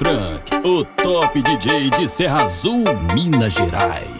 Frank, o top DJ de Serra Azul, Minas Gerais.